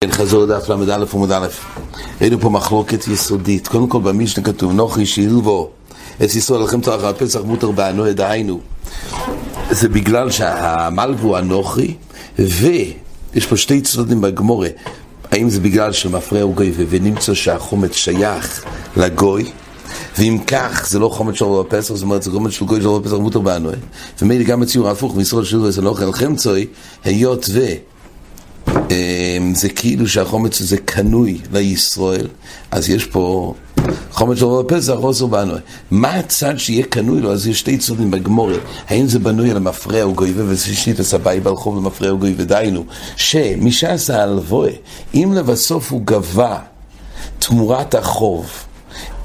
כן, חזור לדף ל"א עמוד א', ראינו פה מחלוקת יסודית. קודם כל במשנה כתוב, נוחי שילבו את ישראל לכם תורך על פסח מותר בענו דהיינו. זה בגלל שהמלבו הנוחי, ויש פה שתי צדדים בגמורה. האם זה בגלל שמפריע הוא גוי ונמצא שהחומץ שייך לגוי? ואם כך, זה לא חומץ של הפסח, זאת אומרת, זה חומץ של גוי של הפסח מותר בענו. ומילא גם בציור ההפוך, מישראל שילבו את אוכל חמצוי, היות ו... אמ, זה כאילו שהחומץ הזה קנוי לישראל, אז יש פה חומץ של פסח, חוסר בנוי. מה הצד שיהיה קנוי לו? אז יש שתי צודים בגמורת. האם זה בנוי על המפרע או גויבה, וזה שנית הסבאי ברחוב למפרע או גויבה, דהיינו, שמי שעשה הלבואה, אם לבסוף הוא גבה תמורת החוב,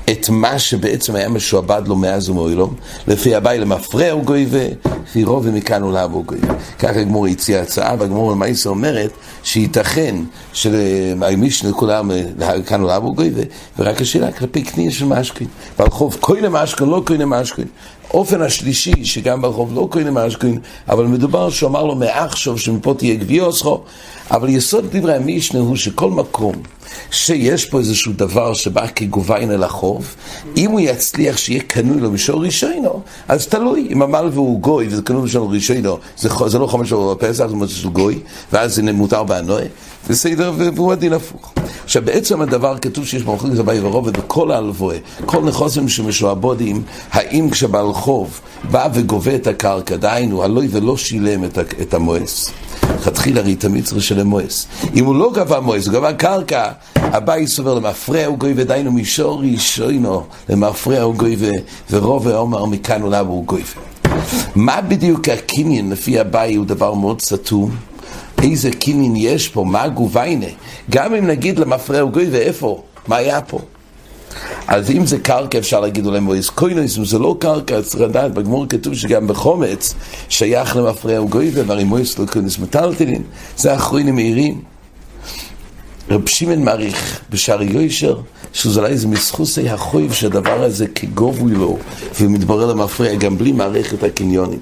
את מה שבעצם היה משועבד לו מאז ומעולם, לפי הבאי למפרע הוא גויבה, לפי רוב ומכאן עולה בו גויבה. ככה הגמור הציע הצעה, והגמור למעשה אומרת שייתכן שהמישנה כולם כאן עולה בו גויבה, ורק השאלה כלפי קנייה של משכין. ברחוב כהנה משכין, לא כהנה משכין. אופן השלישי, שגם ברחוב לא כהנה משכין, אבל מדובר שהוא אמר לו מעכשיו שמפה תהיה גביוסכו, אבל יסוד דברי המשנה הוא שכל מקום שיש פה איזשהו דבר שבא כגוביין אל החוב, אם הוא יצליח שיהיה קנוי לו בשור ראשינו, אז תלוי, אם המלווה הוא גוי וזה קנוי בשור ראשינו, זה, זה לא חומש של הפסח, זה משהו של גוי, ואז זה מותר בהנועה, זה סדר והוא הדין הפוך. עכשיו בעצם הדבר כתוב שיש במחלקת הבאי ורובד בכל ההלוואה, כל נכוסים שמשועבודים, האם כשבעל חוב בא וגובה את הקרקע, דהיינו, הלוי ולא שילם את המואס. לכתחילה הרי תמיד צריך לשלם מואס. אם הוא לא גבה מואס, הוא גבה קרקע, הבית סובר למפרע הוא גוי ודיינו מישור ראשונו, למפרע הוא גוי ורוב העומר מכאן עולה הוא גוי. מה בדיוק הקניין לפי הבית הוא דבר מאוד סתום? איזה קניין יש פה? מה הגוביינה? גם אם נגיד למפרע גוי ואיפה? מה היה פה? אז אם זה קרקע אפשר להגיד אולי מויס קוינוס, אם זה לא קרקע, צריך לדעת, בגמור כתוב שגם בחומץ שייך למפרע וגויבה, והרי מויס לא קוינוס מטלטלין, זה האחרונים מהירים. רב שמעון מעריך בשער יוישר, שזה אולי זה מסחוסי החויב שהדבר הזה כגובוי לו, ומתברר למפרע גם בלי מערכת הקניונים.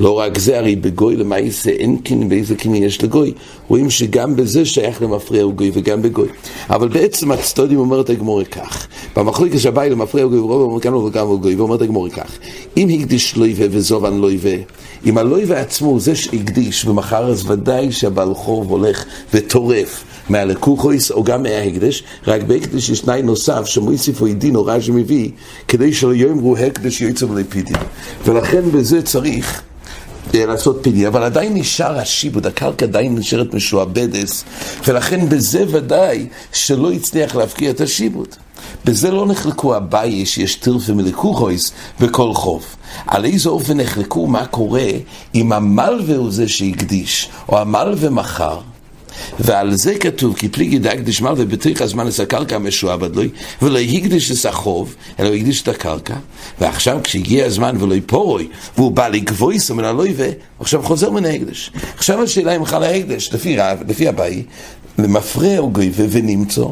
לא רק זה, הרי בגוי למעשה אין קין ואיזה קין יש לגוי. רואים שגם בזה שייך למפריע הוא גוי וגם בגוי. אבל בעצם הצטודים אומרת הגמורי כך, במחלוקת שהבאי למפריע הוא גוי ורוב אומר כאן וגם הוא גוי, ואומרת הגמורי כך, אם הקדיש לויבה וזובן לויבה, אם הלויבה עצמו הוא זה שהקדיש ומחר אז ודאי שהבעל חוב הולך וטורף. מהלקוחויס או גם מההקדש, רק בהקדש יש תנאי נוסף שמוסיפו עדין או רש"י מביא, כדי שלא יאמרו הקדש יועצו ולפידין. ולכן בזה צריך לעשות פיני, אבל עדיין נשאר השיבוד, הקרקע עדיין נשארת משועבדת, ולכן בזה ודאי שלא הצליח להפקיע את השיבוד. בזה לא נחלקו אביי שיש טרפה מלקוחויס בכל חוב. על איזה אופן נחלקו מה קורה אם המלווה הוא זה שהקדיש, או המלווה מכר, ועל זה כתוב, כי פליגי דקדיש מל ובתריך הזמן את הקרקע המשועבד לו, ולא הקדיש את החוב, אלא הקדיש את הקרקע, ועכשיו כשהגיע הזמן ולא יפורוי, והוא בא לגבויס מן הלוי, ועכשיו חוזר מן ההקדש. עכשיו השאלה אם חל ההקדש, לפי, לפי הבאי, למפרע הוא גובה ונמצא,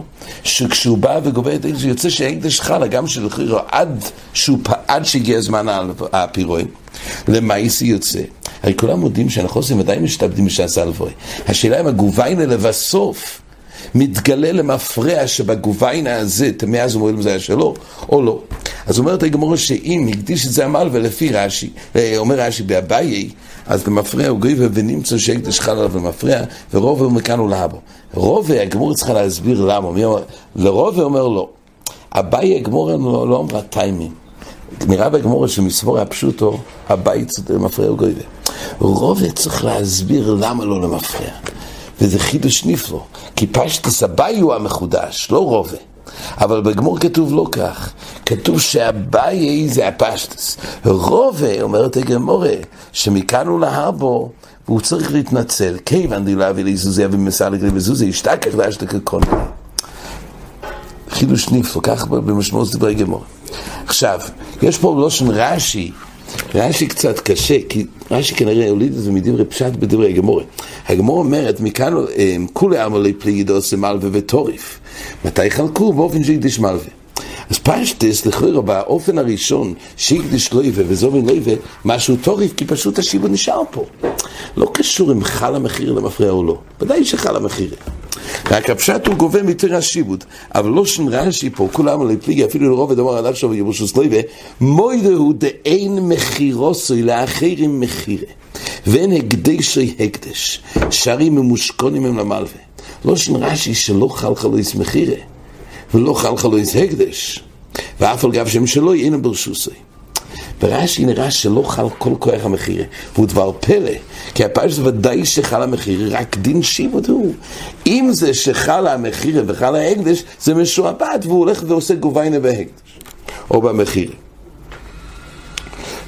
שכשהוא בא וגובה את ההקדש, יוצא שההקדש חלה, גם של חירו, עד, עד שהגיע הזמן הפירוי, למעשה יוצא. הרי כולם מודים שאנחנו עושים עדיין משתעבדים בשעשה אלפוי. השאלה אם הגוביינה לבסוף מתגלה למפרע שבגוביינה הזה, מאז ומועד זה היה שלו, או לא. אז אומרת הגמורה שאם הקדיש את זה עמל ולפי רש"י, אומר רש"י באביי, אז למפרע הוא גויבה ונמצא שהקדש חל עליו ורובה הוא מכאן ולהבו. רובה, הגמורה צריכה להסביר למה. לרובה אומר לא. אביי הגמורה לא, לא אמרה טיימים. נראה בגמורה שמסבור הפשוטו, הבית מפריע הוא גויבה. רובה צריך להסביר למה לא למפריע. וזה חידוש נפלא, כי פשטס הבאי הוא המחודש, לא רובה. אבל בגמור כתוב לא כך, כתוב שהבאי זה הפשטס. רובה, אומרת הגמורה, שמכאן הוא להר בו, והוא צריך להתנצל, כיוון די להביא ליזוזיה ומסע לגלי וזוזיה, ישתכח ואשתכח קוני. חידוש נפלא, כך במשמעות דברי גמור. עכשיו, יש פה לושן רש"י, רש"י קצת קשה, כי רש"י כנראה הוליד את זה מדברי פשט בדברי הגמורה. הגמורה אומרת, מכאן אה, כולי עמלי פליגידוס מלווה וטוריף. מתי חלקו? באופן שהקדיש מלווה. אז פשטס, לכאורה, באופן הראשון שהקדיש לויבה וזובין לויבה, משהו טוריף, כי פשוט השיבו נשאר פה. לא קשור אם חל המחיר למפריע או לא. ודאי שחל המחיר. רק הפשט הוא גובה מתר השיבוד. אבל לא שן רש"י פה, כולם על פליגי, אפילו לרוב הדבר עד עכשיו יבושוס לויבה, מוידה הוא דאין מחירוסוי לאחרים מחירה. ואין הקדשי הקדש, שרים ממושכונים הם למלווה. לא שן רש"י שלא חל חלויס מחירה, ולא חל חלויס הקדש. ואף על גב שם שלא יהיה ברשוסי. ברש"י נראה שלא חל כל כוח המחירה, והוא דבר פלא, כי הפרש זה ודאי שחל המחירה, רק דין שיבוד הוא. אם זה שחל המחירה וחל ההקדש, זה משועבד, והוא הולך ועושה גוביינה בהקדש, או במחירה.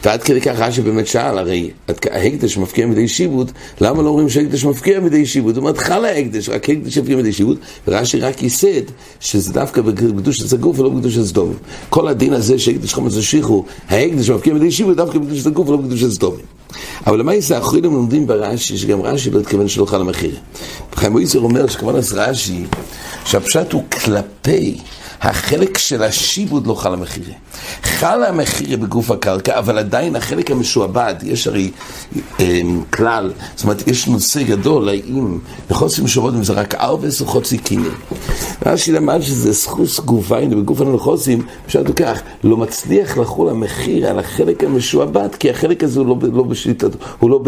ועד כדי כך רש"י באמת שאל, הרי ההקדש מפקיע מדי שיבוד, למה לא אומרים שההקדש מפקיע מדי שיבוד? זאת אומרת, חל ההקדש, רק ההקדש מפקיע מדי שיבוד, ורש"י רק ייסד שזה דווקא בקדוש של הגוף ולא בקדוש של סדומים. כל הדין הזה שהקדש חומץ השיחו, ההקדש מפקיע מדי שיבוד דווקא בקדוש של הגוף ולא בקדוש של סדומים. אבל למה יש האחרונים לומדים ברש"י, שגם רש"י לא התכוון שלא חל המחיר. חיים מויסר אומר שכמובן אז רש"י, שהפשט הוא כלפי החלק של השיבוד לא חל המחירה. חל המחירה בגוף הקרקע, אבל עדיין החלק המשועבד, יש הרי אה, כלל, זאת אומרת, יש נושא גדול, האם בחוצי משועבד זה רק ארבס או חוצי קיני. רש"י למד שזה זכוס גופיים, בגוף הנלחוסים, פשוט כך, לא מצליח לחול המחיר על החלק המשועבד, כי החלק הזה הוא לא, לא בשליטת, הוא לא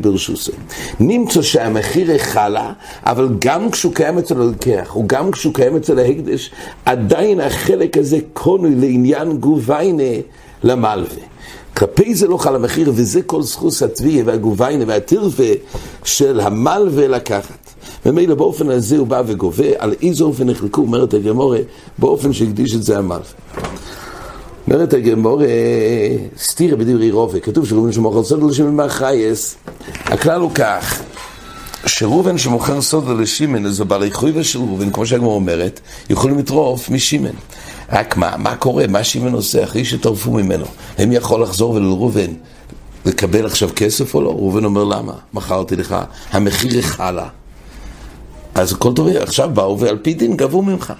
ברשוסי. נמצא שהמחיר חלה, אבל גם כשהוא קיים אצל הלקח, או גם כשהוא קיים אצל ההקדש, עדיין החלק הזה קונוי לעניין גוביינה למלווה. כלפי זה לא חל המחיר, וזה כל זכוס הצביעה והגוביינה והטירפה של המלווה לקחת. ומילא באופן הזה הוא בא וגובה, על איזה אופן נחלקו, אומרת הגמורה, באופן שהקדיש את זה המלווה. אומרת הגמורה, סתירה בדברי רובה, כתוב שראובן שמוכר סוד לשמן מהחייס, הכלל הוא כך, שראובן שמוכר סוד לשמן, אז בעלי חויבה של ראובן, כמו שהגמורה אומרת, יכולים לטרוף משמן. רק מה, מה קורה? מה שמן עושה אחרי שטרפו ממנו? הם יכול לחזור ולראובן לקבל עכשיו כסף או לא? ראובן אומר למה? מכרתי לך, המחיר החלה. אז הכל טוב, עכשיו באו ועל פי דין גבו ממך.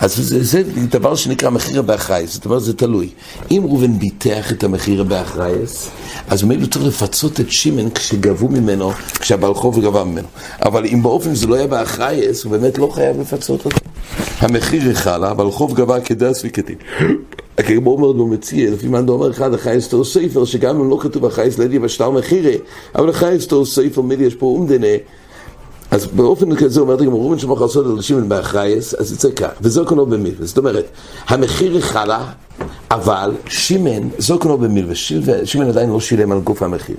אז זה, זה דבר שנקרא מחיר באחרייס, זאת אומרת זה תלוי. אם ראובן ביטח את המחיר באחרייס, אז ממילא צריך לפצות את שמן כשגבו ממנו, כשהבעל חוב גבה ממנו. אבל אם באופן זה לא היה באחרייס, הוא באמת לא חייב לפצות אותו. המחיר חלה, אבל חוב גבה כדס וכדין. הכרבו אומר לו מציע, לפי מה אתה אומר אחד, החייס תור ספר, שגם אם לא כתוב החייס לידי בשטר מחירה, אבל החייס תור ספר מידי יש פה אומדנה, אז באופן כזה אומרת הגמרא, ראובן שמוכר סוד על שמן באחרייס, אז יצא כך, וזו קונו במילווה. זאת אומרת, המחיר חלה, אבל שמן, זו קונו במילווה. שמן עדיין לא שילם על גוף המחיר.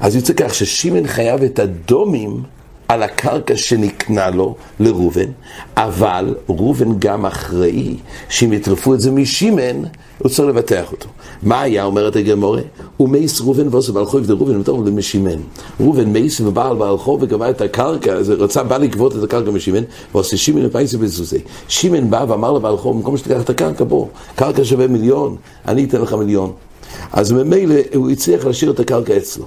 אז יוצא כך ששמן חייב את הדומים על הקרקע שנקנה לו לראובן, אבל ראובן גם אחראי שאם יטרפו את זה משמן, הוא צריך לבטח אותו. מה היה, אומרת הגמורה? הוא מייס ראובן ועושה בעל חוב דראובן ומתוך למשימן. ראובן מייס ובעל בעל חוב וגבה את הקרקע, אז רצה בא לגבות את הקרקע משימן, ועושה שימן לפייסי בזוזי. שימן בא ואמר לבעל חוב, במקום שתיקח את הקרקע בוא, קרקע שווה מיליון, אני אתן לך מיליון. אז ממילא הוא הצליח להשאיר את הקרקע אצלו.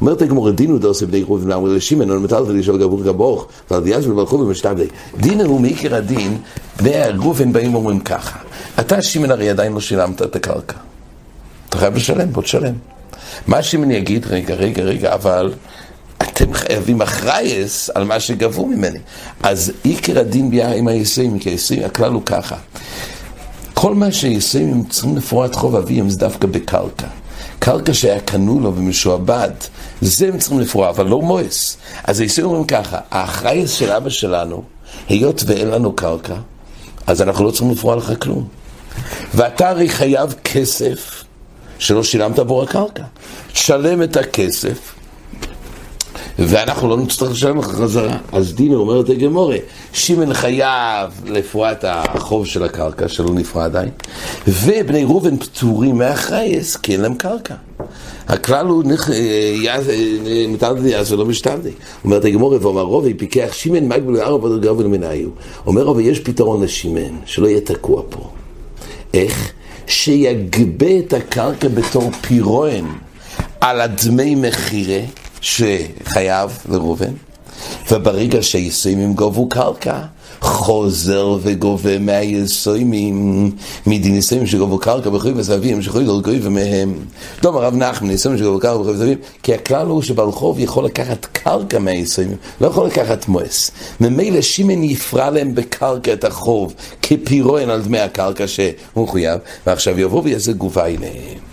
אומרת הגמור, דוסי בני ראובן ואמר לשמן, לא מטלת לי של גבור גבוך, ועל דיאז ולברכו ומשתבלי. דינו הוא מעיקר הדין, בני ראובן באים ואומרים ככה, אתה שמן הרי עדיין לא שילמת את הקרקע. אתה חייב לשלם, בוא תשלם. מה שמן יגיד, רגע, רגע, רגע, אבל אתם חייבים אחרייס על מה שגבו ממני. אז עיקר הדין ביה עם היסעים, כי היסעים, הכלל הוא ככה. כל מה שהיסעים צריכים לפרוע את חוב אביהם זה דווקא בקרקע. קרקע שהיה קנו לו ומשועבד, זה הם צריכים לפרוע, אבל לא מויס. אז היסעים אומרים ככה, האחראי של אבא שלנו, היות ואין לנו קרקע, אז אנחנו לא צריכים לפרוע לך כלום. ואתה הרי חייב כסף שלא שילמת עבור הקרקע. תשלם את הכסף, ואנחנו לא נצטרך לשלם לך חזרה. אז דינה אומרת הגמורה, שמן חייב לפרוע החוב של הקרקע, שלא נפרע עדיין, ובני ראובן פטורים מהחייס, כי אין להם קרקע. הכלל הוא מתערדי אז ולא משתעדי. אומרת הגמורה, ואומר רובי, פיקח שמן מגביל ארבע ודרגה ולמנהיו. אומר רובי, יש פתרון לשמן, שלא יהיה תקוע פה. איך? שיגבה את הקרקע בתור פירוען על הדמי מחירה שחייב לראובן, וברגע שהיסוימים גובו קרקע, חוזר וגובה מהיסוימים, מדין יסוימים שגובו קרקע בחוי וסביבים, שחוי גובה מהם. דום הרב נחמן, יסוימים שגובו קרקע בחוי וסביבים, כי הכלל הוא שבלחוב יכול לקחת קרקע מהיסוימים, לא יכול לקחת מואס. ממילא שימן יפרע להם בקרקע את החוב, כפירוען על דמי הקרקע שהוא מחויב, ועכשיו יבוא ויעשה גובה אליהם.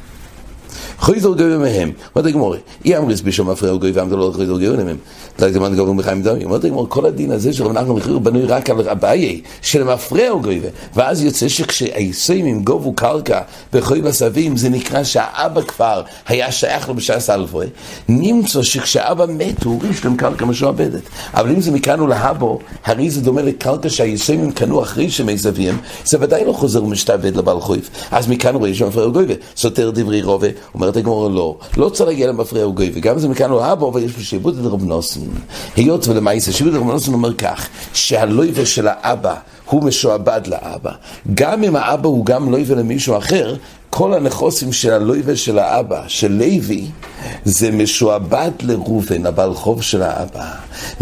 חויזר גוי מהם. אומרת הגמור, אי אמריס בשום מפריע גוי ואמרת לו חויזר גוי מהם. לא זמן גבור מחיים דמי. אומרת הגמור, כל הדין הזה של אנחנו מחיר בנוי רק על אביי, של מפריע גוי ואז יוצא שכשהאיסויים גובו קרקע בחוי בסבים, זה נקרא שהאבא כבר היה שייך לו בשעס אלפוי. נמצא שכשאבא מת הוא ריש להם קרקע משועבדת. אבל אם זה מכאן ולהבו, הרי זה דומה לקרקע שהאיסויים קנו אחרי שמזבים, זה ודאי לא חוזר ומשתעבד לבעל חויף. אז מכאן הוא רואה שמפריע גוי סותר דברי רובה, אומרת הגמור לא, לא צריך להגיע למפריע וגוי, וגם זה מכאן לא אבא, אבל יש פה שיבוד את רב נוסן. היות ולמעשה, שיבוד את רב נוסן אומר כך, שהלויבה של האבא הוא משועבד לאבא. גם אם האבא הוא גם לויבה למישהו אחר, כל הנכוסים של הלויבה של האבא, של לוי, זה משועבד לראובן, הבעל חוב של האבא.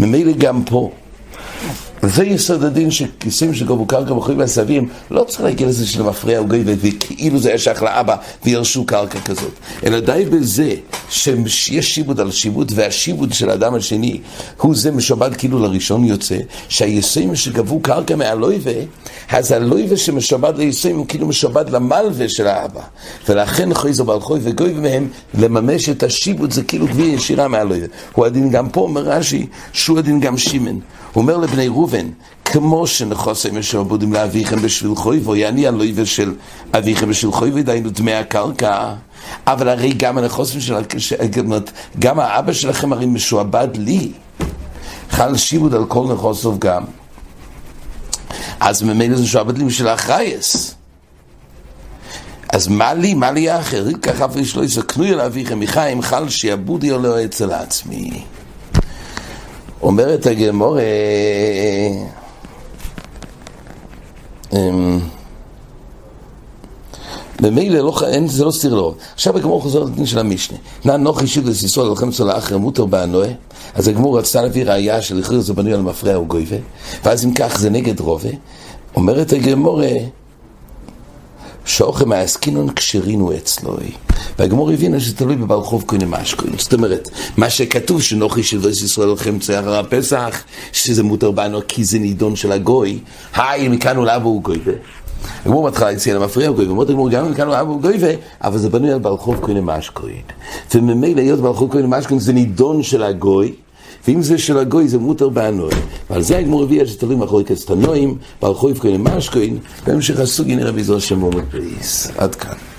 ממילא גם פה. וזה יסוד הדין שכיסים שגובו קרקע בחורים והסבים, לא צריך להגיע לזה של מפריע או גויבת, וכאילו זה היה שייך לאבא וירשו קרקע כזאת. אלא די בזה שיש שיבוד על שיבוד, והשיבוד של האדם השני הוא זה משובד כאילו לראשון יוצא, שהיסויים שגבו קרקע מהלויבה, אז הלויבה שמשובד ליסויים הוא כאילו משובד למלווה של האבא. ולכן חויזו בעל חוי וגוי מהם לממש את השיבוד זה כאילו גביע ישירה מהלויבה. הוא הדין גם פה, אומר רש"י, שהוא הדין גם שימן. הוא אומר לבני ראובן, כמו שנכוסם משועבודים לאביכם בשביל חויבו, יעני הלויבה של אביכם בשביל חויבו, דהיינו דמי הקרקע. אבל הרי גם הנכוסם של... גם האבא שלכם הרי משועבד לי. חל שיבוד על כל נכוסוב גם. אז ממילא זה משועבד לי בשביל האחרייס. אז מה לי, מה לי אחר? ככה אף איש לא יסכנו אל אביכם מחיים, חל שיעבודי עולה אצל עצמי. אומרת הגמור, אמ, במילא לא, אין, זה לא סתיר לו. עכשיו הגמור חוזר לדין של המשנה. נא נוחי שיג לסיסו לכם צול האחר מותר באנוה. אז הגמור רצתה להביא ראייה של הכריר זה בנוי על מפריע או גויבה. ואז אם כך זה נגד רובה. אומרת הגמור, שאוכם העסקינון כשרינו אצלוי. והגמור הבינה שזה תלוי בבעל חוב כהנה משכוין. זאת אומרת, מה שכתוב שנוחי של ויס ישראל לכם צייר הפסח, שזה מותר בנו כי זה נידון של הגוי, היי, מכאן הוא לאבו הוא גוי. הגמור מתחילה לציין למפריע הוא גוי, ואומרת הגמור גם מכאן הוא לאבו הוא גוי, אבל זה בנוי על בעל חוב כהנה משכוין. וממילא היות בעל חוב כהנה משכוין זה נידון של הגוי, ואם זה של הגוי זה מותר באנוי. ועל זה הגמור הביאה שתלוי מאחורי כסתנועים, בעל חויב כהן משכוין, בהמשך הסוגי נראה בעזרת שם עומד פריס. עד כאן.